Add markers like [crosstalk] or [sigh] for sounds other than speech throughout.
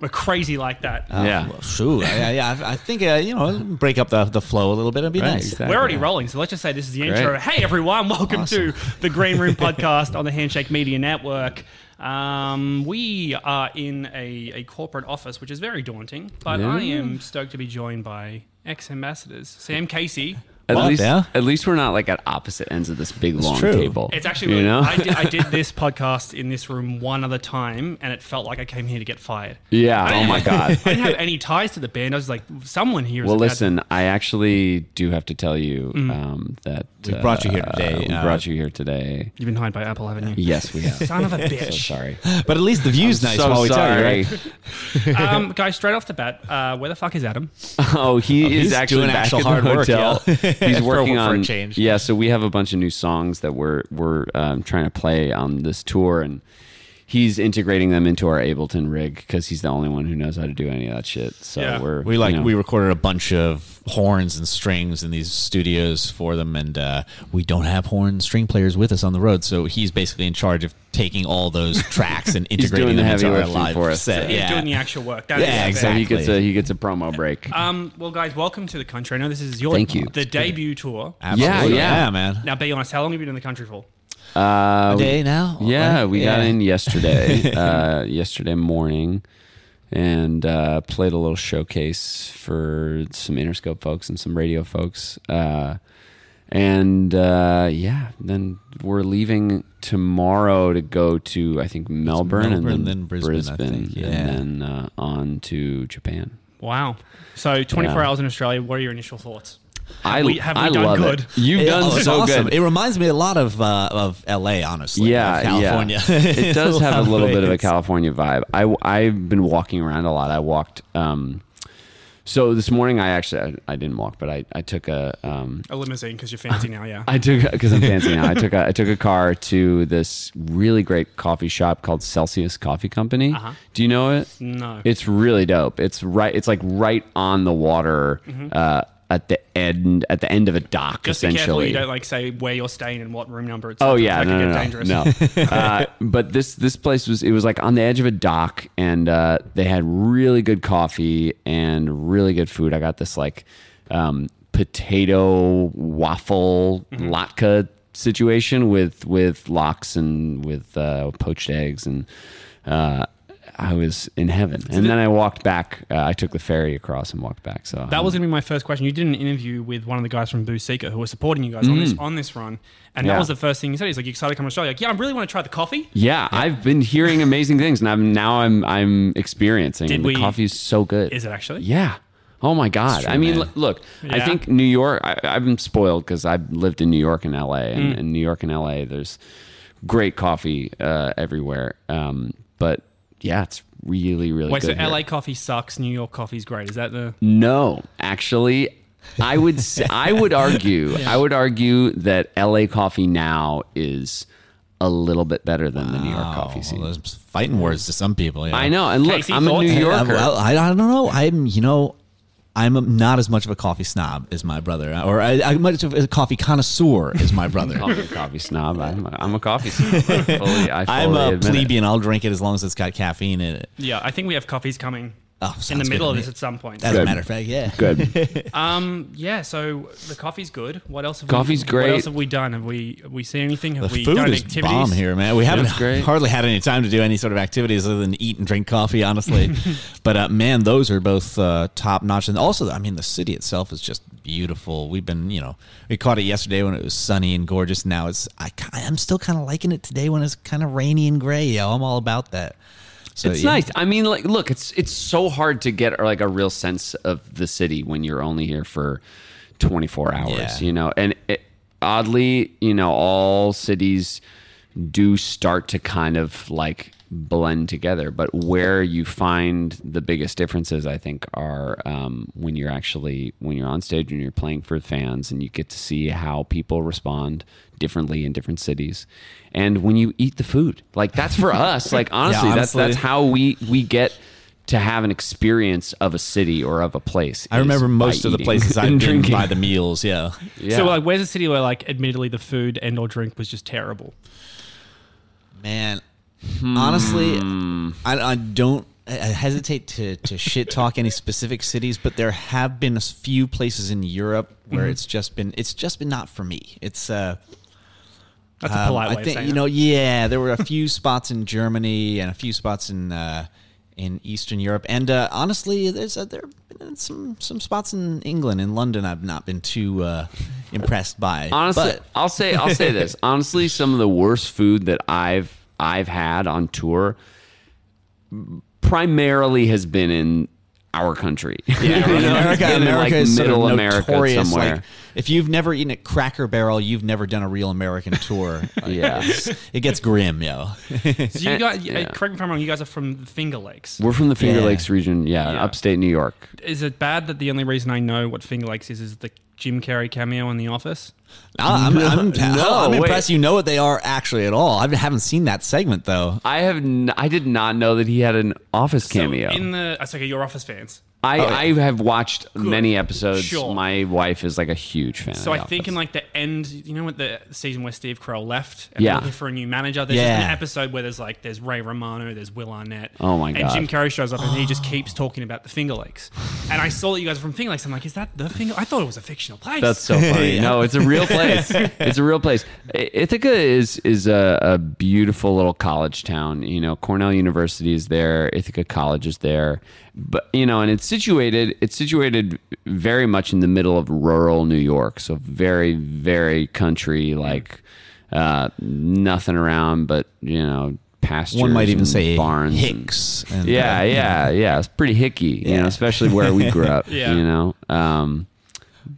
we're crazy like that. yeah. Well, shoot, I, I, I think uh, you know, break up the, the flow a little bit. It'd be Right, nice. exactly. We're already rolling, so let's just say this is the Great. intro. Hey everyone, welcome to the Green Room [laughs] podcast on the Handshake Media Network. Um, we are in a, a corporate office, which is very daunting, but I am stoked to be joined by X Ambassadors Sam Casey. At Well, least, yeah. at least we're not like at opposite ends of this big long true. table. It's actually you really, know. I, did, I did [laughs] this podcast in this room one other time, and it felt like I came here to get fired. yeah. Oh my god. [laughs] I didn't have any ties to the band. I was like, someone here. is Well, about- listen. I actually do have to tell you Mm. um, that We brought you here today, We uh, brought you here today. You've been hired by Apple, haven't you? Yes, we have. Son of a [laughs] so bitch. sorry. But at least the view's nice so while we sorry. tell you, right? um, guys, straight off the bat, uh, where the fuck is Adam? Oh, he is he's actually doing back actual at the hard work, hotel. [laughs] he's For- working for a on change. Yeah, so we have a bunch of new songs that we're we're um, trying to play on this tour, and he's integrating them into our Ableton rig because he's the only one who knows how to do any of that shit. So Yeah. we're We like you know, we recorded a bunch of horns and strings in these studios for them, and uh, we don't have horn string players with us on the road, so he's basically in charge of taking all those [laughs] tracks and integrating doing the them into our lifting live for us, set. so- yeah, doing the actual work. That Yeah, is exactly. So he gets a he gets a promo break. Um, well, guys, welcome to the country. I know this is your Thank you. the debut tour. Absolutely. Yeah, yeah. man. Now, be honest, how long have you been in the country for? Uh, A day now. Yeah, right? we got in yesterday, [laughs] uh, yesterday morning, and uh, played a little showcase for some Interscope folks and some radio folks. Uh, and uh, yeah, then we're leaving tomorrow to go to I think Melbourne, Melbourne, and then then Brisbane, I think, yeah. and then uh, on to Japan. Wow. So, 24 Yeah. hours in Australia. What are your initial thoughts? I we- have we I done love good? it. You've It- done oh, it's so awesome. good. It reminds me a lot of uh, of L.A. Honestly. yeah, California. Yeah. [laughs] It does have a little bit of a. California vibe. I I've been walking around a lot. I walked. Um, so this morning I actually I, I didn't walk, but I I took a um, A limousine because you're fancy now, yeah. [laughs] I took because I'm fancy now. I took a I took a car to this really great coffee shop called Celsius Coffee Company. Uh-huh. Do you know it? No. It's really dope. It's right. It's like right on the water. Uh, at the end, at the end of a dock. Just be essentially. careful you don't like say where you're staying and what room number it's Oh yeah, that no, could no, get no, dangerous. no. [laughs] uh, but this this place was it was like on the edge of a dock, and uh, they had really good coffee and really good food. I got this like um, potato waffle Mm-hmm. latke situation with with lox and with uh, poached eggs and. Uh, I was in heaven, and then I walked back. Uh, I took the ferry across and walked back. So That was going to be my first question. You did an interview with one of the guys from Boo Seeker who was supporting you guys on this on this run, and that Mm. Was the first thing he said. He's like, "You excited to come to Australia?" Like, yeah, I really want to try the coffee. Yeah, I've been hearing amazing things, and I'm now I'm I'm experiencing. Did the we- coffee is so good. Is it actually? Yeah. Oh my God. true, I mean, man. look, I think New York, I, I've been spoiled because I've lived in New York and LA. And Mm. in New York and LA, there's great coffee uh, everywhere. Um, but yeah, it's really, really Wait, so here. LA coffee sucks. New York coffee's great. Is that the? No, actually, I would say, [laughs] I would argue I would argue that LA coffee now is a little bit better than the New York coffee Oh, scene. well, fighting words to some people. Yeah. I know, and look, Casey, I'm a? New Yeah, Yeah, Yorker. well, I, I don't know. I'm, you know, I'm not as much of a coffee snob as my brother, or I, I'm much of a coffee connoisseur as my brother. [laughs] I'm a coffee snob. I'm a, I'm a coffee snob. I fully, I fully [laughs] I'm a admit it. plebeian. I'll drink it as long as it's got caffeine in it. Yeah, I think we have coffees coming Oh, in the middle of this at some point. As a Good. matter of fact, yeah. Good. [laughs] Um, yeah. So the coffee's good. What else? Have Coffee's we, great. What else have we done? Have we have we seen anything? Have The we food done is activities? bomb here, man. We haven't great. hardly had any time to do any sort of activities other than eat and drink coffee, honestly. [laughs] but uh, man, those are both uh, top notch. And also, I mean, the city itself is just beautiful. We've been, you know, we caught it yesterday when it was sunny and gorgeous. Now it's, I, ki- I'm still kind of liking it today when it's kind of rainy and gray. Yo, I'm all about that. So, it's yeah. nice. I mean, like, look, it's it's so hard to get like a real sense of the city when you're only here for 24 hours. Yeah. You know, and it, oddly, you know, all cities do start to kind of like blend together. But where you find the biggest differences, I think, are um, when you're actually when you're on stage and you're playing for fans, and you get to see how people respond differently in different cities. And when you eat the food, like that's for [laughs] us. Like honestly, that's honestly. that's how we we get to have an experience of a city or of a place. I remember most of the places [laughs] I've been drinking. by the meals. Yeah. Yeah. So like, where's a city where like, admittedly, the food and or drink was just terrible? Man, honestly, Hmm. I, I don't I hesitate to, to shit talk any specific cities, but there have been a few places in Europe where Mm-hmm. it's just been it's just been not for me. It's uh, That's a um, polite I way think of saying you it. know, yeah, there were a few [laughs] spots in Germany and a few spots in uh, in Eastern Europe, and uh, honestly, there's uh, there have been some some spots in England, in London, I've not been too uh, impressed by. Honestly, but I'll say I'll say [laughs] this. Honestly, some of the worst food that I've I've had on tour primarily has been in our country. Yeah, [laughs] You know, America, in, America like is sort of middle America notorious. somewhere. Like, if you've never eaten at Cracker Barrel, you've never done a real American tour. [laughs] Yeah. it gets grim, yo. [laughs] So you And- guys, uh, yeah. correct me if I'm wrong. You guys are from the Finger Lakes. We're from the Finger Yeah. Lakes region, yeah, Yeah. upstate New York. Is it bad that the only reason I know what Finger Lakes is is the Jim Carrey cameo in The Office? I'm, I'm, [laughs] No, I'm wait. impressed. You know what they are actually at all. I haven't seen that segment though. I have n- I did not know that he had an office cameo. So in the, uh, I okay, you're Office fans. I, Oh, yeah. I have watched many episodes. Sure. My wife is like a huge fan. So of I The think in like the end, you know, what the season where Steve Carell left and Yeah. looking for a new manager. There's Yeah. just an episode where there's like there's Ray Romano, there's Will Arnett. Oh my god! And Jim Carrey shows up and he just [gasps] keeps talking about the Finger Lakes. And I saw that you guys are from Finger Lakes. I'm like, is that the Finger? I thought it was a fictional place. That's so funny. [laughs] Yeah. No, it's a real place. [laughs] It's a real place. Ithaca is is a, a beautiful little college town. You know, Cornell University is there. Ithaca College is there. But you know, and it's situated. It's situated very much in the middle of rural New York. So very, very country. Like uh, nothing around, but you know, pastures. One might even and say barns. and- Hicks. And, yeah, uh, yeah, yeah. It's pretty hicky, you know, especially where we grew up. [laughs] Yeah. You know, um,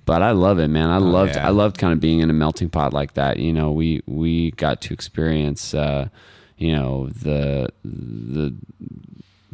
but I love it, man. I loved, yeah. I loved kind of being in a melting pot like that. You know, we we got to experience, uh, you know, the the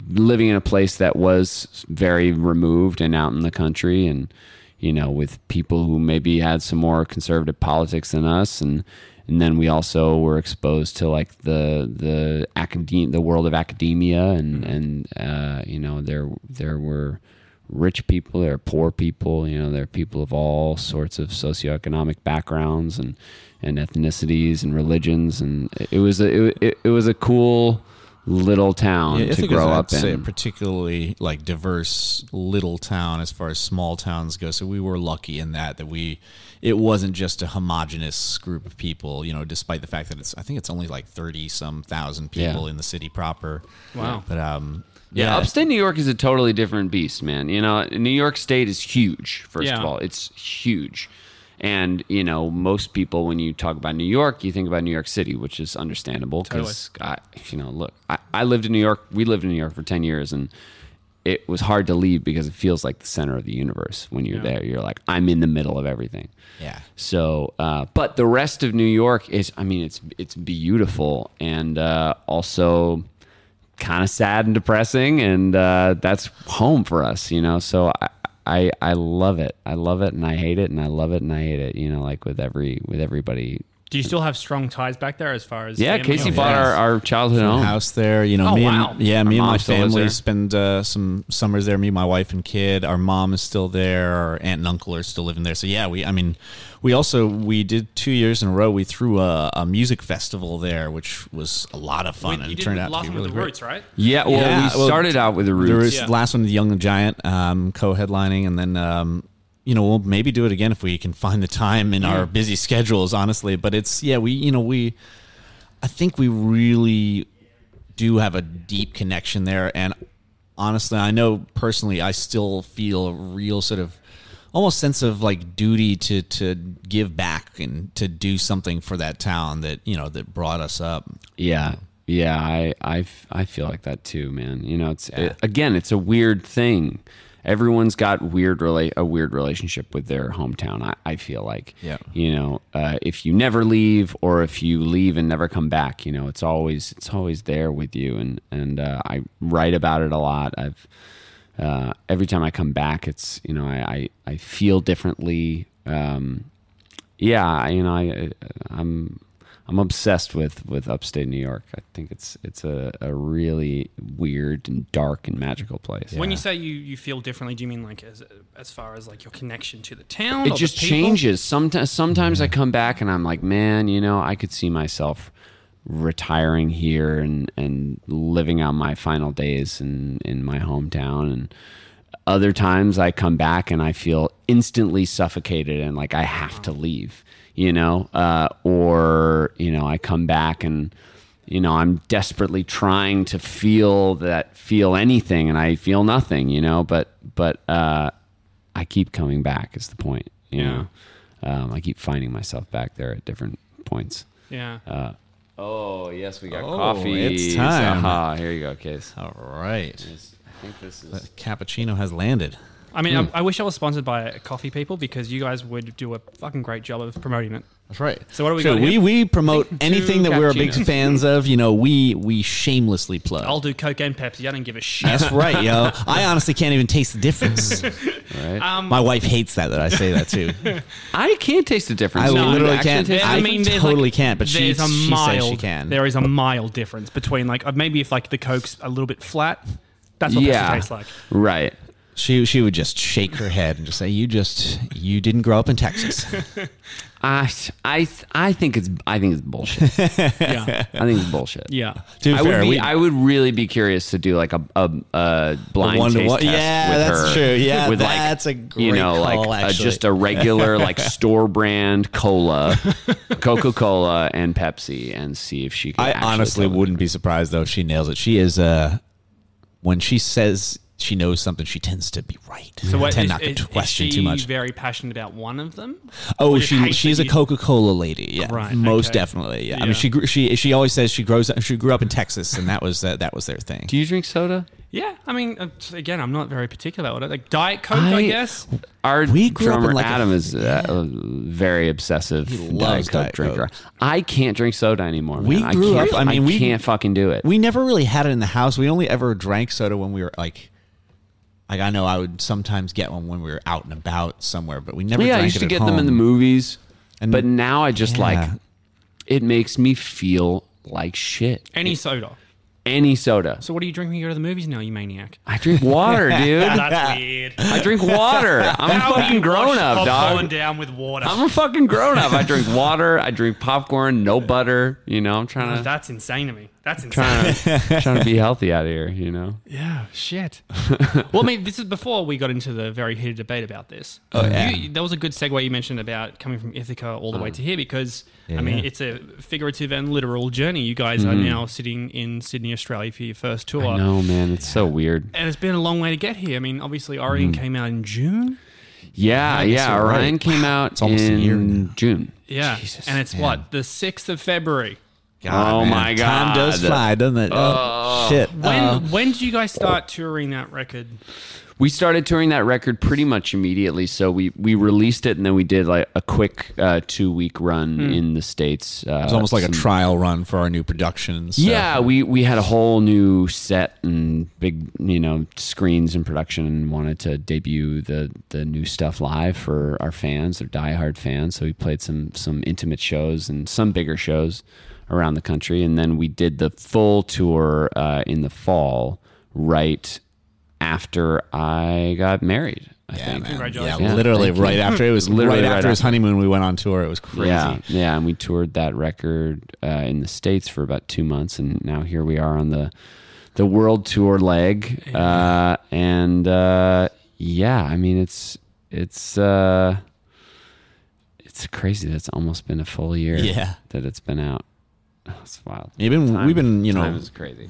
living in a place that was very removed and out in the country, and you know, with people who maybe had some more conservative politics than us, and and then we also were exposed to like the the academe the world of academia and and uh, you know there there were rich people there are poor people you know there are people of all sorts of socioeconomic backgrounds and and ethnicities and religions. And it was a it, it, it was a cool little town Yeah, to Ithaca's, grow I'd up say, a in particularly like diverse little town as far as small towns go. So we were lucky in that that we it wasn't just a homogenous group of people. You know, despite the fact that it's I think it's only like thirty some thousand people Yeah. in the city proper. Wow. But um, Yeah, upstate New York is a totally different beast, man. You know, New York State is huge. First Yeah. of all, it's huge, and you know, most people when you talk about New York, you think about New York City, which is understandable because I, you know, look, I, I lived in New York. We lived in New York for ten years, and it was hard to leave because it feels like the center of the universe when you're Yeah. there. You're like, I'm in the middle of everything. Yeah. So, uh, but the rest of New York is, I mean, it's it's beautiful and uh, also kind of sad and depressing, and uh, that's home for us, you know. So I, I I love it. I love it, and I hate it, and I love it, and I hate it. You know, like with every with everybody. Do you still have strong ties back there as far as Yeah, family? Casey bought our, our childhood home. house there. You know, Oh, me wow. and yeah, Our me and mom my still lives family there. spend uh, some summers there. Me, my wife, and kid. Our mom is still there. Our aunt and uncle are still living there. So yeah, we. I mean, we also we did two years in a row. We threw a, a music festival there, which was a lot of fun Wait, and you it did turned the out last to be really with the great. Roots, right? Yeah, well, Yeah, we well, started out with the There roots. was Yeah. last one, the Young the Giant, um, co-headlining, and then um, you know we'll maybe do it again if we can find the time in our busy schedules. Honestly, but it's yeah, we you know we, I think we really do have a deep connection there, and honestly, I know personally, I still feel a real sort of almost sense of like duty to to give back and to do something for that town that you know that brought us up. Yeah. Yeah, I, I, I feel like that too, man. You know, it's Yeah. it, again, it's a weird thing. Everyone's got weird rela- a weird relationship with their hometown. I, I feel like, Yeah. you know, uh, if you never leave or if you leave and never come back, you know, it's always it's always there with you. And and uh, I write about it a lot. I've uh, every time I come back, it's you know, I I, I feel differently. Um, yeah, you know, I, I'm I'm obsessed with with upstate New York. I think it's it's a, a really weird and dark and magical place. When you say you, you feel differently, do you mean like as as far as like your connection to the town? It or just the people? changes. Sometimes sometimes I come back and I'm like, man, you know, I could see myself retiring here and and living out my final days in in my hometown and other times I come back and I feel instantly suffocated and like I have to uh-huh. leave, you know, uh, or you know I come back and you know I'm desperately trying to feel that feel anything and I feel nothing, you know, but but uh, I keep coming back is the point, you Yeah. know. Um, I keep finding myself back there at different points. Yeah. Uh, oh yes, we got Oh, coffee. it's time. Aha, here you go, Case. All right. I think this The is. cappuccino has landed. I mean, I, I wish I was sponsored by Coffee People because you guys would do a fucking great job of promoting it. That's right. So what do we so got we here? we promote [laughs] anything that we're big fans of. You know, we we shamelessly plug. I'll do Coke and Pepsi. I don't give a shit. That's [laughs] right, yo. I honestly can't even taste the difference. [laughs] Right. Um, My wife hates that that I say that too. I can't taste the difference. I You literally can't. taste I it? mean, totally can't, but she- a she says she can. There is a mild difference between like uh, maybe if like the Coke's a little bit flat, that's what yeah, Pepsi tastes like. right. She she would just shake her head and just say, "You just you didn't grow up in Texas." [laughs] I, I, I think it's I think it's bullshit. [laughs] Yeah, I think it's bullshit. yeah. To be I fair, would be, we, I would really be curious to do like a a, a blind one to taste one- test yeah, with that's her. true. Yeah, with that's a like, you great know like a, just a regular like [laughs] store brand cola, Coca Cola and Pepsi, and see if she. Can I honestly wouldn't be surprised though if she nails it. She is uh when she says she knows something, she tends to be right. So what, tend is, not to is- question is she too much. Very passionate about one of them. Oh, she she's a you- Coca Cola lady. Yeah, Right, most okay. definitely. Yeah. I mean, she she she always says she grows she grew up in Texas, and that was uh, that was their thing. Do you drink soda? Yeah, I mean, uh, again, I'm not very particular about it. Like Diet Coke, I, I- guess. Our We grew up in drummer like a- Adam is a, a very obsessive loves Diet Coke Diet Coke. drinker. I can't drink soda anymore. We grew I can't, up- I mean, we- can't fucking do it. We never really had it in the house. We only ever drank soda when we were like. Like I know I would sometimes get one when we were out and about somewhere, but we never. yeah, I drank used it to at get them in the movies, And- but now I just Yeah. like it makes me feel like shit. Any soda. Any soda. So what do you drink when you go to the movies now, you maniac? I drink water, [laughs] dude. That's weird. I drink water. [laughs] I'm a How do fucking grown wash up, popcorn dog. down with water. I'm a fucking grown up. I drink water. I drink popcorn, no butter. You know, I'm trying to oh, That's insane to me. That's insane. trying to trying to be [laughs] healthy out here. You know. Yeah, shit. [laughs] well, I mean, this is before we got into the very heated debate about this. Oh, yeah. You, that was a good segue you mentioned about coming from Ithaca all the way uh-huh. to here because, I mean, it's a figurative and literal journey. You guys are mm-hmm. now sitting in Sydney, Australia for your first tour. No, man, it's so weird. And it's been a long way to get here. I mean, obviously, Orion mm. came out in June. Yeah, guess yeah. you're right. Orion came [sighs] out It's almost a in year now. June. Yeah. Jesus, and it's man. what? The 6th of February. Oh my god, Time does fly, doesn't it? Oh, shit. When, Uh, when did you guys start touring that record? We started touring that record pretty much immediately. So we we released it and then we did like a quick uh, two week run in the states. Uh, it's almost like a trial run for our new productions. and. Yeah, we we had a whole new set and big you know screens and production and wanted to debut the the new stuff live for our fans, their diehard fans. So we played some some intimate shows and some bigger shows around the country, and then we did the full tour uh, in the fall, right after I got married. I Yeah, think. man. Congratulations. Yeah, Yeah, literally thank you. right after it was Literally right right after his after. honeymoon. We went on tour. It was crazy. Yeah, yeah, and we toured that record uh, in the states for about two months, and now here we are on the the world tour leg, uh, and uh, yeah, I mean it's it's uh, it's crazy. That's almost been a full year. Yeah. that it's been out. [laughs] It's wild. Even Time- we've been, you know,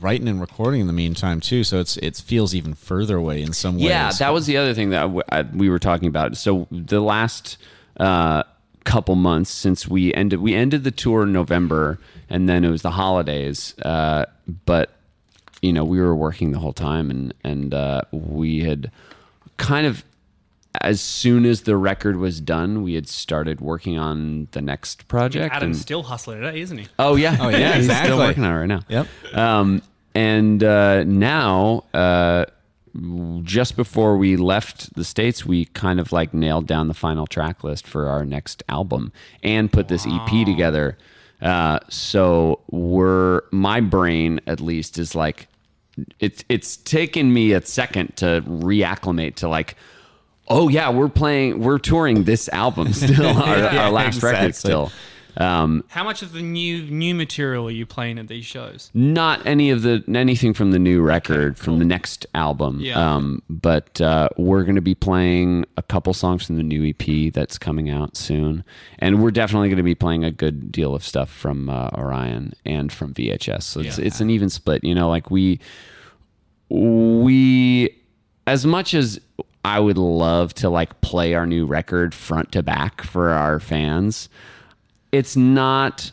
writing and recording in the meantime too. So it's it feels even further away in some ways. Yeah, that was the other thing that w- I- we were talking about. So the last uh, couple months since we ended, we ended the tour in November, and then it was the holidays. Uh, but you know, we were working the whole time, and and uh, we had kind of as soon as the record was done, we had started working on the next project. Adam's and- still hustling today, isn't he? Oh yeah, Oh, yeah, [laughs] he's exactly. still working on it right now. Yep. Um, and uh, now, uh, just before we left the states, we kind of like nailed down the final track list for our next album and put this EP together. Uh, so we're my brain at least is like it's it's taken me a second to reacclimate to like. Oh yeah, we're playing, we're touring this album [laughs] still, our, Yeah, our last record still. Um, How much of the new new material are you playing at these shows? not any of the anything from the new record from the next album Yeah. um but uh we're gonna be playing a couple songs from the new ep that's coming out soon and we're definitely gonna be playing a good deal of stuff from uh, orion and from vhs so it's Yeah. it's an even split you know like we we as much as I would love to like play our new record front to back for our fans, it's not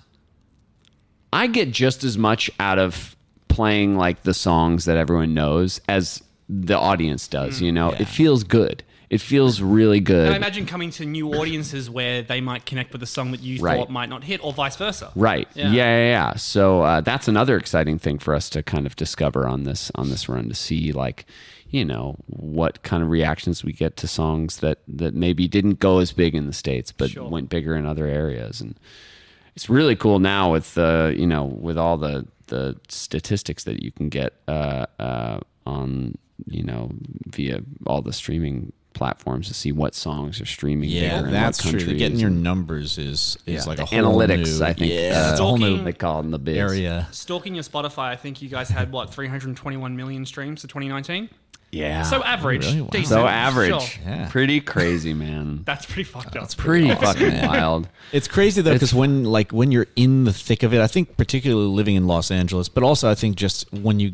I get just as much out of playing like the songs that everyone knows as the audience does, you know. It feels good. It feels really good. I imagine coming to new audiences where they might connect with a song that you Right. thought might not hit, or vice versa. Right. Yeah. Yeah. Yeah. Yeah. So uh, that's another exciting thing for us to kind of discover on this on this run to see like, you know, what kind of reactions we get to songs that that maybe didn't go as big in the states, but Sure. went bigger in other areas, and it's really cool now with uh, you know with all the the statistics that you can get uh, uh, on you know via all the streaming platforms to see what songs are streaming Yeah, bigger in that's what true. Getting your numbers is is yeah, like a whole analytics. new, I think yeah, uh, it's a whole new Stalking- they call it in the biz. area. Stalking your Spotify, I think you guys had what 321 million streams for 2019. Yeah. So average, really? Wow. decent. So average. Sure. Yeah. Pretty crazy, man. [laughs] That's pretty fucked up. Pretty fucking [laughs] wild. It's crazy though because when like when you're in the thick of it, I think particularly living in Los Angeles, but also I think just when you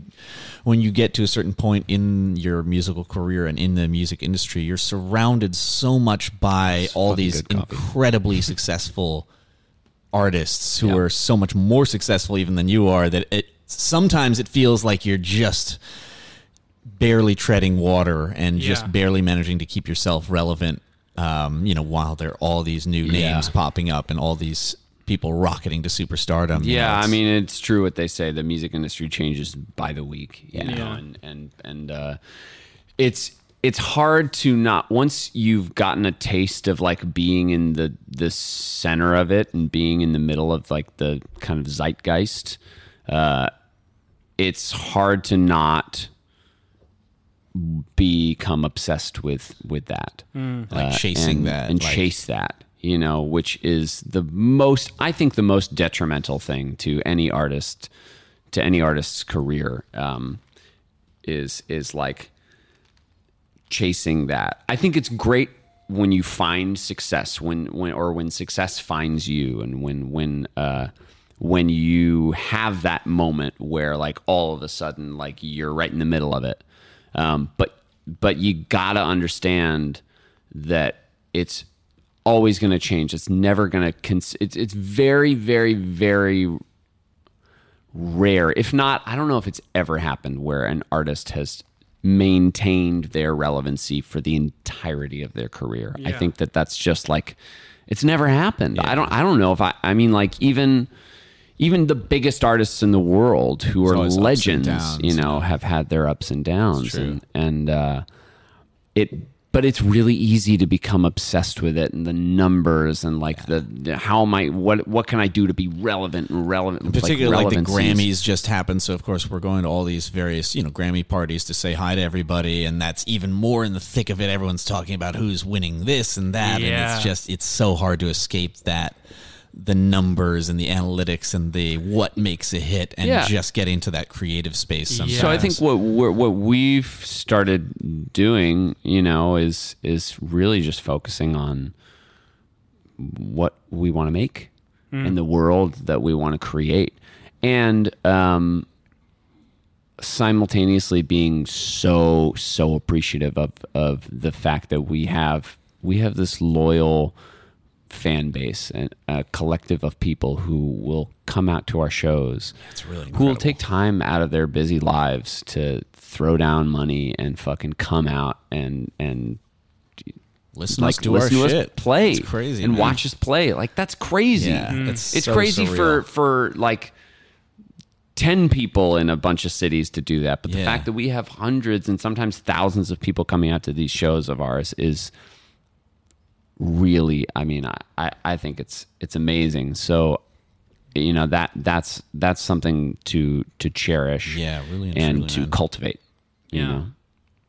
when you get to a certain point in your musical career and in the music industry, you're surrounded so much by all these good coffee. incredibly [laughs] successful artists who Yeah. are so much more successful even than you are that it sometimes it feels like you're just barely treading water and Yeah. just barely managing to keep yourself relevant. Um, you know, while there are all these new Yeah. names popping up and all these people rocketing to superstardom. you know, Yeah, I mean it's true what they say. The music industry changes by the week. You know, and and and uh, it's it's hard to not once you've gotten a taste of like being in the the center of it and being in the middle of like the kind of zeitgeist. Uh, it's hard to not become obsessed with with that. Like chasing and, that, and like- chase that you know which is the most i think the most detrimental thing to any artist to any artist's career um, is is like chasing that. I think it's great when you find success when when or when success finds you and when when uh when you have that moment where like all of a sudden like you're right in the middle of it um, but but you gotta understand that it's always going to change. It's never going to. Cons- it's it's very very very rare, if not, I don't know if it's ever happened where an artist has maintained their relevancy for the entirety of their career. I think that that's just like it's never happened. I don't I don't know if I I mean like even even the biggest artists in the world who are always ups and legends, downs, you know, have had their ups and downs true. and and uh it but it's really easy to become obsessed with it and the numbers and like the, the how am I what what can I do to be relevant and relevant particularly like, the. Grammys just happened. So of course we're going to all these various you know Grammy parties to say hi to everybody, and that's even more in the thick of it. Everyone's talking about who's winning this and that, and it's just it's so hard to escape that the numbers and the analytics and the what makes a hit and Yeah. just get into that creative space. Sometimes. So I think what we're, what we've started doing, you know, is is really just focusing on what we want to make and the world that we want to create, and um, simultaneously being so so appreciative of of the fact that we have we have this loyal fan base and a collective of people who will come out to our shows It's really incredible. who will take time out of their busy lives to throw down money and fucking come out and and listen to like us do listen our to shit. us play It's crazy and man. watch us play like that's crazy Yeah, Mm. it's it's so crazy for surreal. for like 10 people in a bunch of cities to do that but the Yeah. fact that we have hundreds and sometimes thousands of people coming out to these shows of ours is really i mean i i, I think it's it's amazing so you know that that's that's something to to cherish Yeah, really and and truly, to man. cultivate you Yeah. know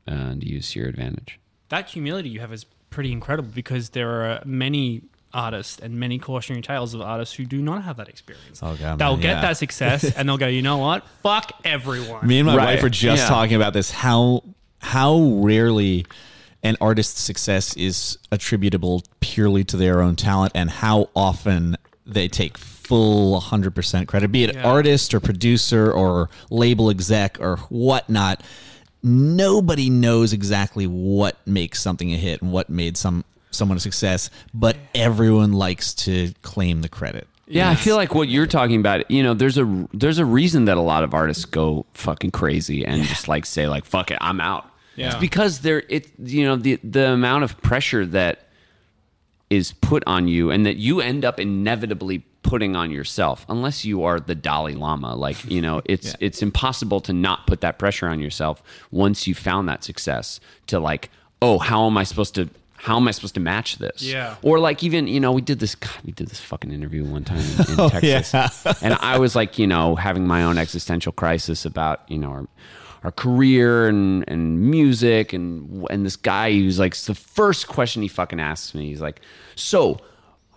and use to your advantage that humility you have is pretty incredible because there are many artists and many cautionary tales of artists who do not have that experience. Oh, God, they'll man, get yeah. that success and they'll go, you know what? Fuck everyone. Me and my Right. wife were just Yeah. talking about this. How how rarely an artist's success is attributable purely to their own talent, and how often they take full 100% credit, be it Yeah. artist or producer or label exec or whatnot. Nobody knows exactly what makes something a hit and what made some someone a success, but everyone likes to claim the credit. Yeah, I feel like what you're talking about, you know, there's a there's a reason that a lot of artists go fucking crazy and just like say like fuck it, I'm out. Yeah. It's because there it you know the the amount of pressure that is put on you and that you end up inevitably putting on yourself unless you are the Dalai Lama like you know [laughs] it's Yeah. it's impossible to not put that pressure on yourself once you found that success to like oh how am I supposed to how am I supposed to match this Yeah. or like even you know we did this God, we did this fucking interview one time in, in [laughs] Oh, Texas yeah. and I was like you know having my own existential crisis about you know our our career and and music and and this guy he was like the first question he fucking asks me he's like so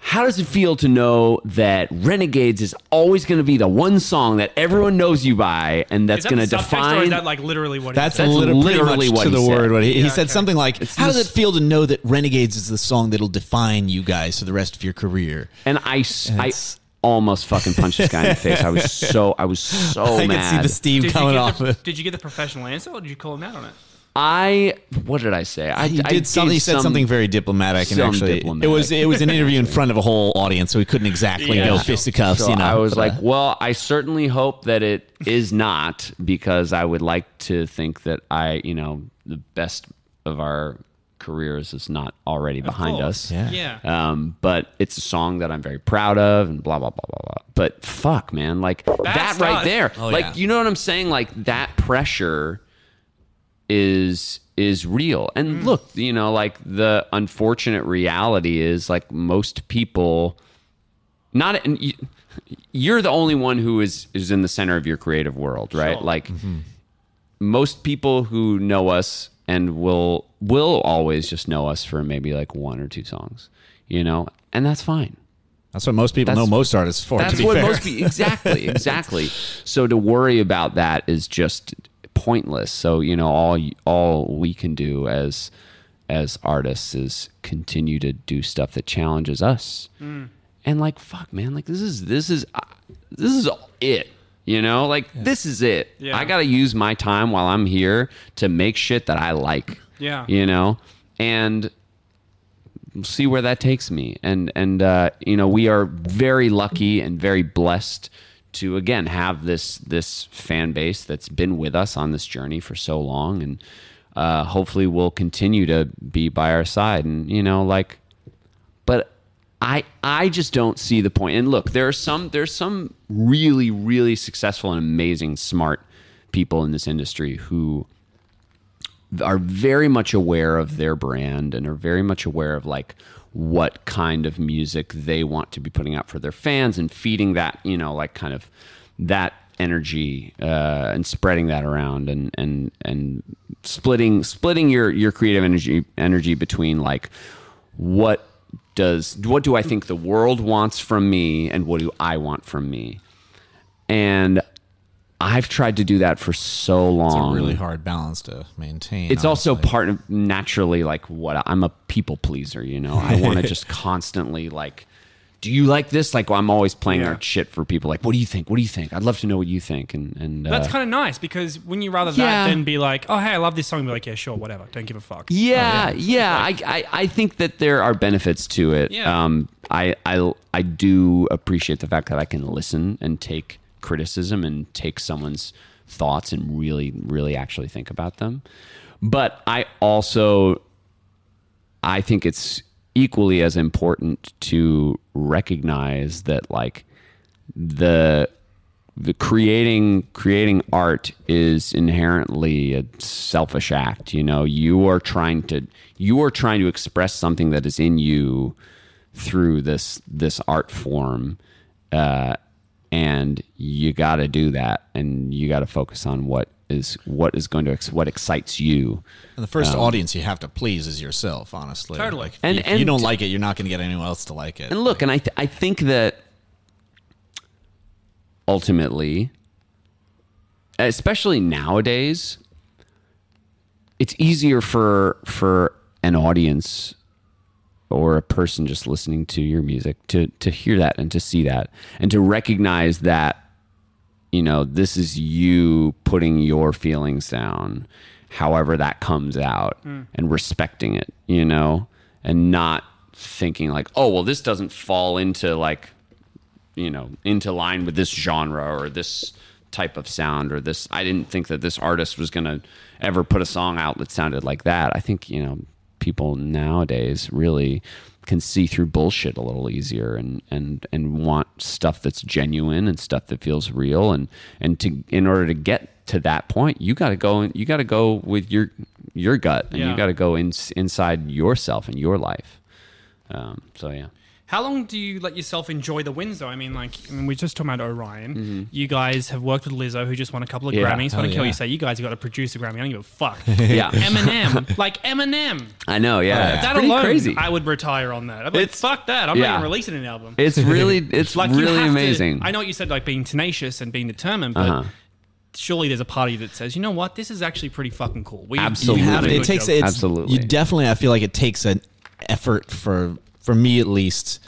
how does it feel to know that Renegades is always going to be the one song that everyone knows you by and that's that going to subtext or define is that like literally what? That's, he said? That's literally, literally what to he the said. word. What he, he said okay. something like, It's "How does it feel to know that Renegades is the song that'll define you guys for the rest of your career?" and I s- I It's- almost fucking punched this guy in the face I was so I was so [laughs] I mad can see the steam Did you, coming get off. the, did you get the professional answer or did you call him out on it? I what did I say I He I did something. gave He said some- something very diplomatic, and actually, diplomatic. it was it was an interview in front of a whole audience, so we couldn't exactly Yeah. go fisticuffs. So you know, I was like, uh, well, I certainly hope that it is not because I would like to think that I, you know, the best of our careers is not already behind course. us. Yeah. Yeah. Um, but it's a song that I'm very proud of and blah blah blah blah blah. But fuck, man, like that right stuff. there. Oh, like yeah. you know what I'm saying? Like that pressure is is real. And Mm. look, you know, like the unfortunate reality is like most people not and you, you're the only one who is is in the center of your creative world, right? Sure. Like most people who know us and will will always just know us for maybe like one or two songs, you know, and that's fine. that's what most people That's- know most artists for. That's to be what fair. most people exactly, [laughs] exactly. So to worry about that is just pointless. So you know, all all we can do as as artists is continue to do stuff that challenges us. And like, fuck, man, like this is this is uh, this is all it. You know, like this is it. Yeah. I got to use my time while I'm here to make shit that I like. Yeah. You know, and see where that takes me. And and uh, you know, we are very lucky and very blessed to again have this this fan base that's been with us on this journey for so long, and uh, hopefully will continue to be by our side. And you know, like. I, I just don't see the point. And look, there are some there's some really really successful and amazing smart people in this industry who are very much aware of their brand and are very much aware of like what kind of music they want to be putting out for their fans and feeding that you know like kind of that energy uh, and spreading that around and and and splitting splitting your your creative energy energy between like what does what do I think the world wants from me and what do I want from me and I've tried to do that for so long. It's a really hard balance to maintain. it's also part of naturally like what I'm a people pleaser, you know. I want to [laughs] just constantly like, do you like this? Like I'm always playing Yeah. our shit for people. Like, what do you think? What do you think? I'd love to know what you think. And and That's uh, kind of nice because when you rather Yeah. that than be like, oh hey, I love this song, be like, yeah, sure, whatever, don't give a fuck. yeah, yeah. [laughs] I, I I think that there are benefits to it. Yeah. Um, I I I do appreciate the fact that I can listen and take criticism and take someone's thoughts and really really actually think about them. But I also I think it's equally as important to recognize that like the the creating creating art is inherently a selfish act you know? You are trying to you are trying to express something that is in you through this this art form uh, and you got to do that and you got to focus on what is what is going to ex- what excites you. And the first um, audience you have to please is yourself, honestly. Totally. Like, if, And- you, if you don't like it, you're not going to get anyone else to like it. And look, and I th- I think that ultimately, especially nowadays, it's easier for for an audience or a person just listening to your music to to hear that and to see that and to recognize that you know this is you putting your feelings down however that comes out hmm. and respecting it you know and not thinking like oh well this doesn't fall into like you know into line with this genre or this type of sound or this i didn't think that this artist was going to ever put a song out that sounded like that. I think you know people nowadays really can see through bullshit a little easier and and and want stuff that's genuine and stuff that feels real. And and to in order to get to that point you got to go you got to go with your your gut and Yeah. you got to go in, inside yourself and your life. Um, so yeah How long do you let yourself enjoy the wins, though? I mean, like, I mean, we just talking about Orion. You guys have worked with Lizzo, who just won a couple of Mm-hmm. Yeah. Grammys. Oh, Want to kill yeah. you? Say you guys got to produce a Grammy. I don't give a fuck. [laughs] yeah Eminem, like Eminem. I know, yeah. It's That pretty alone, crazy. I would retire on that. I'd be like, It's- fuck that. I'm yeah. not even releasing an album. It's really, [laughs] it's like you really have to- amazing. I know what you said, like being tenacious and being determined, but Uh-huh. surely there's a party that says, you know what, this is actually pretty fucking cool. We, Absolutely. have to- it takes job. it's, Absolutely. You definitely, I feel like it takes an effort for for me at least.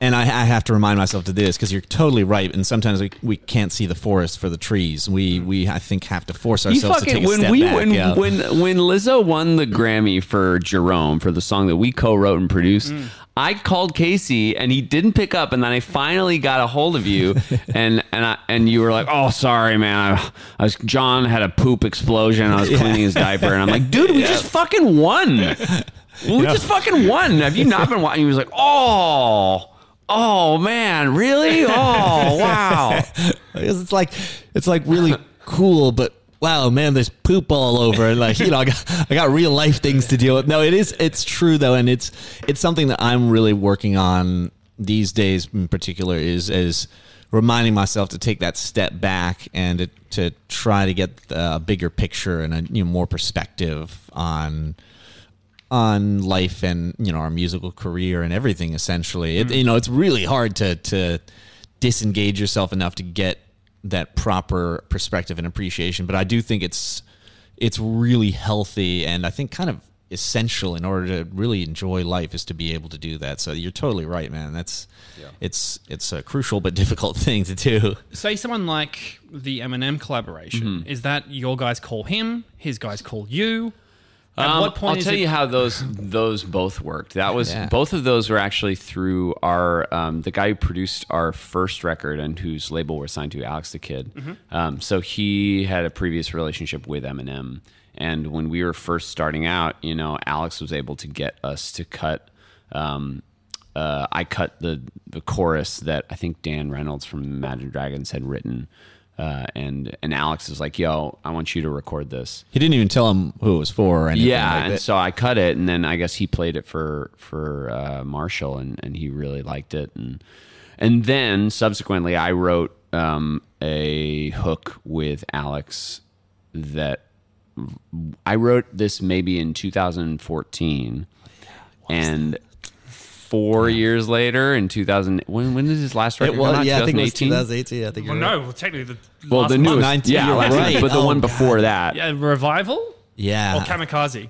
And I, I have to remind myself to this because you're totally right. And sometimes we, we can't see the forest for the trees. We we I think have to force you ourselves to fucking take a when step we back. when yeah. when when Lizzo won the Grammy for Jerome for the song that we co-wrote and produced. Mm. I called Casey and he didn't pick up, and then I finally got a hold of you, [laughs] and and I, and you were like, "Oh, sorry, man. I, I was John had a poop explosion. I was [laughs] cleaning his diaper, and I'm like, dude, we [laughs] just fucking won. We just fucking won. Have you not been watching? He was like, oh, oh man, really? Oh, [laughs] wow. It's like it's like really cool, but wow, man, there's poop all over, and like you know, I got I got real life things to deal with. No, it is it's true though, and it's it's something that I'm really working on these days in particular is is reminding myself to take that step back and to, to try to get a bigger picture and a you know more perspective on on life and you know our musical career and everything essentially. It, you know it's really hard to to disengage yourself enough to get that proper perspective and appreciation. But i do think it's it's really healthy and i think kind of essential in order to really enjoy life is to be able to do that. So you're totally right man. That's it's it's a crucial but [laughs] difficult thing to do. Say someone like the Eminem collaboration. Mm-hmm. Is that your guys call him, his guys call you? At Um, what point I'll tell it- you how those those both worked. That was Yeah. both of those were actually through our um, the guy who produced our first record and whose label we're signed to, Alex da Kid. Um, so he had a previous relationship with Eminem, and when we were first starting out, you know, Alex was able to get us to cut. Um, uh, I cut the the chorus that I think Dan Reynolds from Imagine Dragons had written. Uh, and and Alex is like, "Yo, I want you to record this." he didn't even tell him who it was for or anything Yeah, like and so I cut it, and then I guess he played it for for uh, Marshall, and, and he really liked it, and and then subsequently I wrote um, a hook with Alex that I wrote this maybe in 2014, and four years later in 2000 when when did his last record it come was out? yeah i think it was 2018? 2018 i think Well, you're right. no, well, technically the Well, last the month. newest, 19 yeah, you're right. right. but the Oh, one God. before that, Yeah, revival yeah or kamikaze.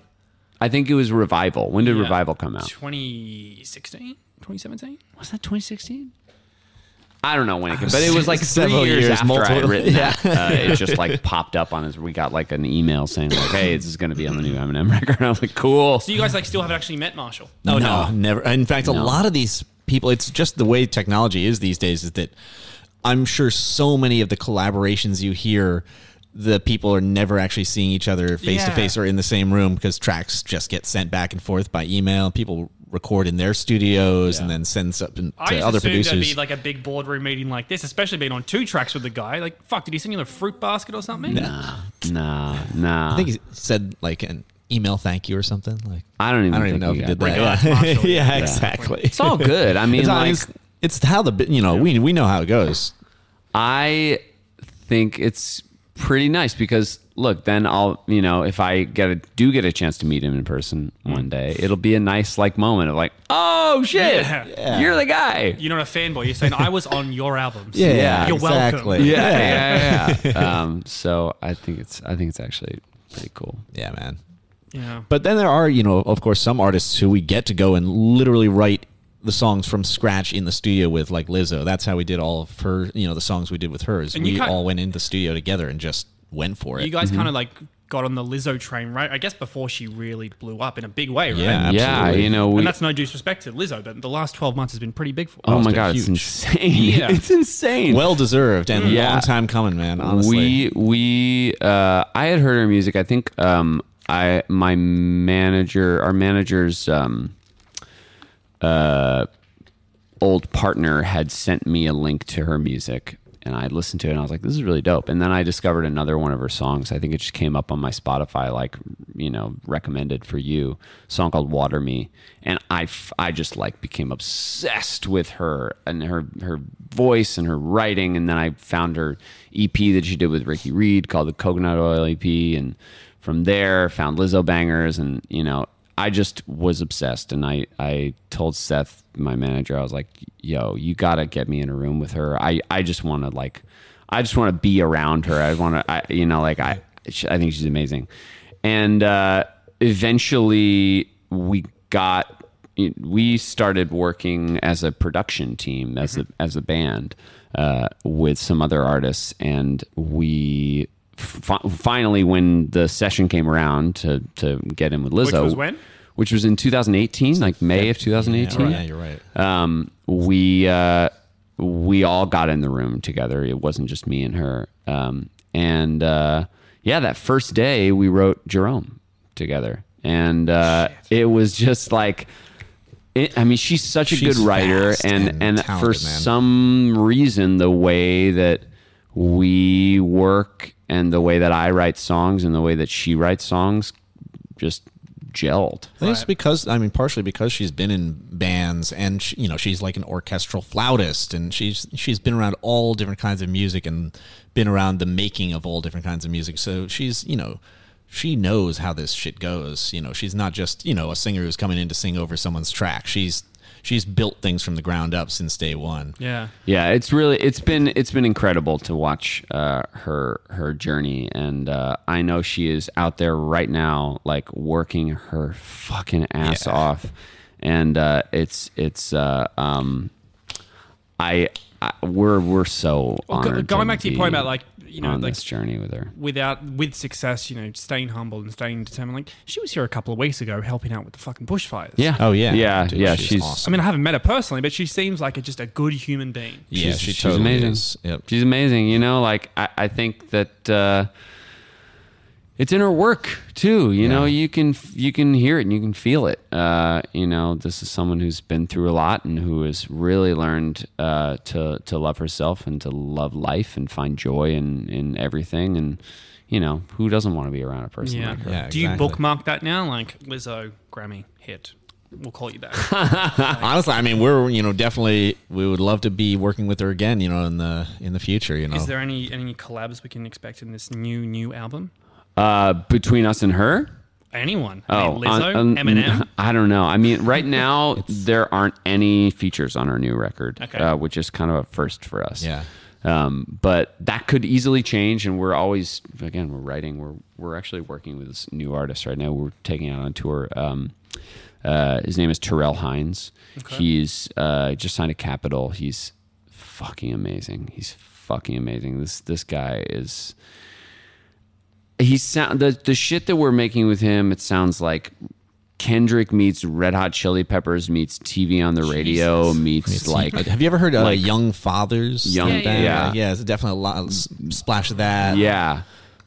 I think it was Revival. When did Yeah. Revival come out? 2016, 2017. Was that 2016? I don't know when it came, but it was like three Several years, years, after multiple- I'd written that. [laughs] Uh, it just like popped up on his. We got like an email saying like, "Hey, this is going to be on the new Eminem record." [laughs] I was like, "Cool." So you guys like still haven't actually met Marshall? Oh no, never. In fact, a lot of these people, it's just the way technology is these days. Is that I'm sure so many of the collaborations you hear, the people are never actually seeing each other face to Yeah. face or in the same room because tracks just get sent back and forth by email. People record in their studios and then send up in- I to just other assumed producers. there'd be like a big boardroom meeting like this, especially being on two tracks with the guy. Like, fuck, did he send you the fruit basket or something? Nah, nah, nah. I think he said like an email thank you or something. Like I don't even. I don't even know if we he did that. Regards, [laughs] Yeah, Marshall. yeah, Yeah. exactly. It's all good. I [laughs] mean, It's, like, it's, it's how the you know we we know how it goes. I think it's pretty nice because look, then I'll, you know, if I get a, do get a chance to meet him in person one day, it'll be a nice like moment of like, oh shit, Yeah. you're the guy. You're not a fanboy. You're saying I was on your albums. Yeah, Yeah, You're exactly. welcome. Yeah, yeah, yeah. um, so I think it's, I think it's actually pretty cool. Yeah, man. Yeah. But then there are, you know, of course, some artists who we get to go and literally write the songs from scratch in the studio with, like Lizzo. That's how we did all of her, you know, the songs we did with hers. And you we can't- all went into the studio together and just went for it. You guys kind of like got on the Lizzo train, right? I guess before she really blew up in a big way, right? Yeah, Yeah, you know, we, and that's no disrespect to Lizzo, but the last 12 months has been pretty big for her. oh my they're god, it's insane. [laughs] Yeah. it's insane. well deserved and Yeah. long time coming, man. Honestly, We we uh, I had heard her music. I think um, I my manager, our manager's um, uh, old partner had sent me a link to her music, and I listened to it, and I was like, "This is really dope." And then I discovered another one of her songs. I think it just came up on my Spotify, like you know, recommended for you, song called "Water Me," and I, I just like became obsessed with her and her her voice and her writing, and then I found her EP that she did with Ricky Reed called the Coconut Oil EP, and from there found Lizzobangers, and you know. I just was obsessed, and I, I told Seth, my manager, I was like, "Yo, you gotta get me in a room with her. I, I just want to like, I just want to be around her. I want to, I, you know, like I, I think she's amazing." And uh, eventually, we got, we started working as a production team, as a as a band, uh, with some other artists, and we. Fi- finally, when the session came around to, to get in with Lizzo, was when? Which was in 2018, like May of 2018. yeah, you're right. Um, we uh, we all got in the room together. It wasn't just me and her. Um, and uh, yeah, that first day we wrote Jerome together, and uh, it was just like. It, I mean, she's such a She's good writer, and and and, for man. some reason, the way that we work and the way that I write songs and the way that she writes songs just gelled. I think it's because I mean partially because she's been in bands and she, you know she's like an orchestral flautist and she's she's been around all different kinds of music and been around the making of all different kinds of music. So she's you know she knows how this shit goes. You know she's not just you know a singer who's coming in to sing over someone's track. She's she's built things from the ground up since day one. Yeah. Yeah, it's really it's been it's been incredible to watch uh, her her journey, and uh, I know she is out there right now, like working her fucking ass Yeah. off, and uh, it's it's uh, um, I, I we're we're so Well, going back to your point about like you know on like this journey with her. without with success, you know, staying humble and staying determined. Like she was here a couple of weeks ago helping out with the fucking bushfires. Yeah. Oh, yeah. Yeah. Dude, yeah. she's She's awesome. I mean, I haven't met her personally, but she seems like a, just a good human being. Yeah, she's, she she's totally amazing. is. Yep. She's amazing. You know, like I, I think that uh, it's in her work too. You know, you can you can hear it and you can feel it. Uh, you know, this is someone who's been through a lot and who has really learned uh, to to love herself and to love life and find joy in in everything. And you know, who doesn't want to be around a person Yeah. like her? Yeah, Do you bookmark that now? Like Lizzo, Grammy hit. We'll call you that. [laughs] [laughs] Honestly, I mean, we're you know definitely we would love to be working with her again. You know, in the in the future. You know, Is there any any collabs we can expect in this new new album? Uh, between us and her. Anyone? I Oh, mean, Lizzo, on- on- Eminem. [laughs] I don't know. I mean, right [laughs] now there aren't any features on our new record, Okay. uh, which is kind of a first for us. Yeah. Um, but that could easily change, and we're always again we're writing. We're we're actually working with this new artist right now. We're taking out on tour. Um, uh, his name is Terrell Hines. He's uh, just signed a Capitol. He's fucking amazing. He's fucking amazing. This this guy is he sound the the shit that we're making with him. It sounds like Kendrick meets Red Hot Chili Peppers meets TV on the radio meets like have you ever heard of like- Young Fathers? Young- Yeah, that? yeah. yeah. It's definitely a lot splash of that. yeah.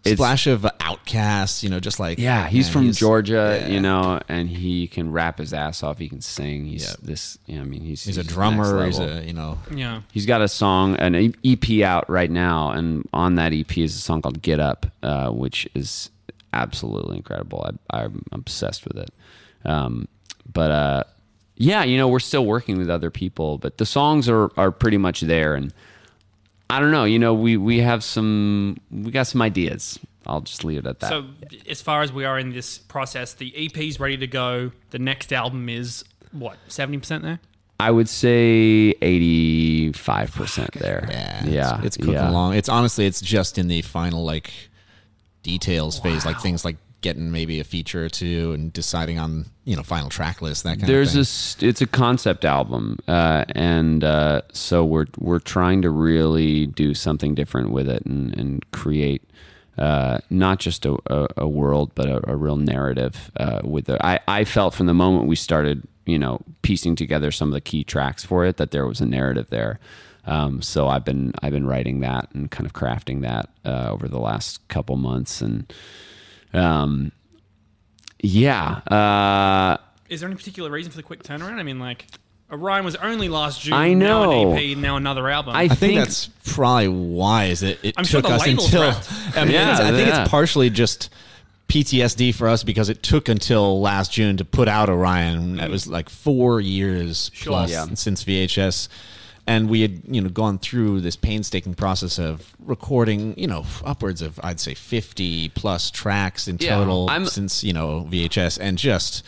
It's, splash of OutKast. You know, just like yeah, he's man, from Georgia, yeah. you know, and he can rap his ass off. He can sing. He's Yeah. this. You know, I mean, he's He's a drummer. He's a you know. Yeah. He's got a song, an EP out right now, and on that EP is a song called "Get Up," uh, which is absolutely incredible. I, I'm obsessed with it. Um, but uh, yeah, you know, we're still working with other people, but the songs are are pretty much there, and I don't know. You know, we we have some we got some ideas I'll just leave it at that. So, as far as we are in this process, the EP's ready to go. The next album is what seventy percent there. I would say eighty five percent there. Yeah, yeah, It's, it's cooking yeah. along. It's honestly, it's just in the final like details phase, like things like getting maybe a feature or two and deciding on you know final track list that kind There's of thing. this. It's a concept album, uh, and uh, so we're we're trying to really do something different with it and and create. Uh, not just a, a, a world, but a, a real narrative. Uh, with it, I, I felt from the moment we started, you know, piecing together some of the key tracks for it, that there was a narrative there. Um, so I've been I've been writing that and kind of crafting that uh, over the last couple months, and um, yeah, uh, Is there any particular reason for the quick turnaround? I mean, like Orion was only last June. I Now know. an EP, now another album. I I think, think- that's probably why is it it I'm sure took the us label's until. [laughs] I mean Yeah, I think yeah. it's partially just PTSD for us because it took until last June to put out Orion. That was like four years Sure. plus Yeah. since VHS. And we had, you know, gone through this painstaking process of recording, you know, upwards of I'd say fifty plus tracks in Yeah, total I'm- since you know VHS, and just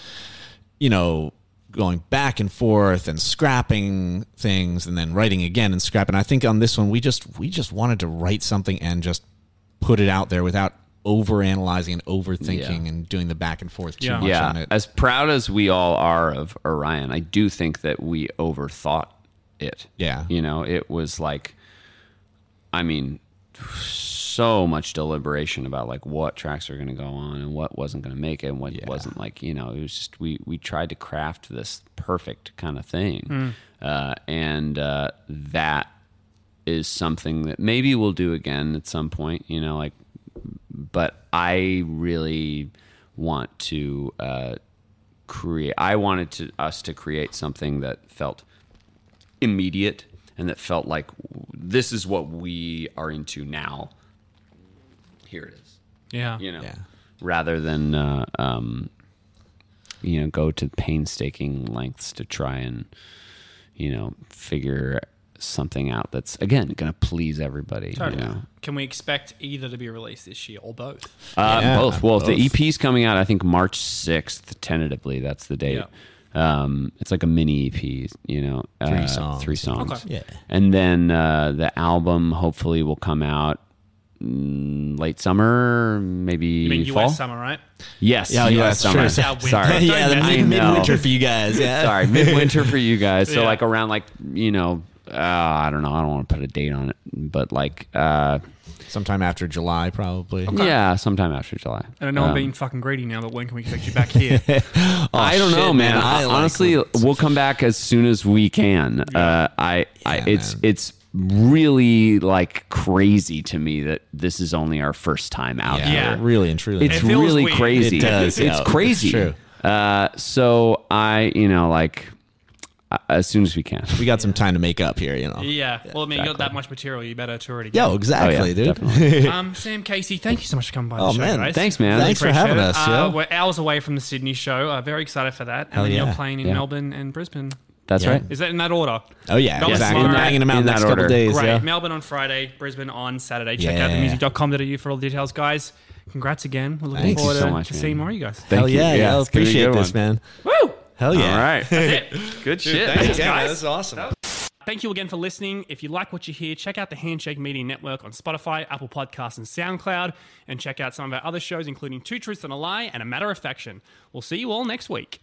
you know going back and forth and scrapping things and then writing again and scrapping. I think on this one we just we just wanted to write something and just put it out there without over analyzing and overthinking Yeah. and doing the back and forth too Yeah. much yeah. on it. As proud as we all are of Orion, I do think that we overthought it. Yeah. You know, it was like, I mean, so much deliberation about like what tracks are going to go on and what wasn't going to make it and what wasn't like, you know, it was just, we, we tried to craft this perfect kind of thing. Uh, and uh, that is something that maybe we'll do again at some point, you know, like, but I really want to uh, create. I wanted to us to create something that felt immediate and that felt like this is what we are into now. Here it is, yeah. you know, Yeah. rather than uh, um, you know go to painstaking lengths to try and you know figure something out that's again going to please everybody. Totally. You know? Can we expect either to be released this year or both? Uh, Yeah, both. Well, the both. EP's coming out, I think March sixth, tentatively. That's the date. Um, it's like a mini EP, you know, Three uh, songs. Three songs. Okay. Yeah. And then uh, the album hopefully will come out mm, late summer, maybe You mean fall. US summer, right? Yes, Yeah, US yeah, summer. sure. Yeah, winter. Sorry, yeah, the mid, know. midwinter for you guys. Yeah. [laughs] Sorry, midwinter for you guys. So Yeah. like around like you know, uh, I don't know. I don't want to put a date on it, but like uh, Sometime after July, probably. yeah, sometime after July. And I know I'm Um, being fucking greedy now, but when can we expect you back here? [laughs] I don't shit, know, man. man. I like Honestly, when- we'll come back as soon as we can. Uh, I, I, it's, man. it's really like crazy to me that this is only our first time out Yeah, Yeah. really and truly. It's It feels really weird. crazy. It does, It's yeah. crazy. It's true. Uh, so I, you know, like as soon as we can. we got some time to make up here, you know. yeah. Well, I mean, you got that much material. You better tour it again. Yo, exactly, Oh, yeah, dude. [laughs] Um, Sam Casey, thank you so much for coming by the Oh, show, man. guys. Thanks, man. Thanks for Appreciate having it. us, Uh, yo. we're hours away from the Sydney show. Uh, very excited for that. And Hell then yeah. you're playing in Yeah. Melbourne and Brisbane. That's Yeah. right. Is that in that order? Oh yeah, Yes, exactly. in We're that- banging them out in in the that next couple order. days. Great. Yeah. Melbourne on Friday, Brisbane on Saturday. Check out Yeah. themusic.com.au for all the details, guys. Congrats again. We're looking Thank you forward so to, much, to man. seeing more of you guys. Thank Hell you. yeah, yeah. it's gonna be a appreciate good this, one. man. Woo! Hell yeah. All right. That's it. [laughs] Good shit. Thanks, man. yeah, guys. That's awesome. Thank you again for listening. If you like what you hear, check out the Handshake Media Network on Spotify, Apple Podcasts, and SoundCloud, and check out some of our other shows, including Two Truths and a Lie and A Matter of Faction. We'll see you all next week.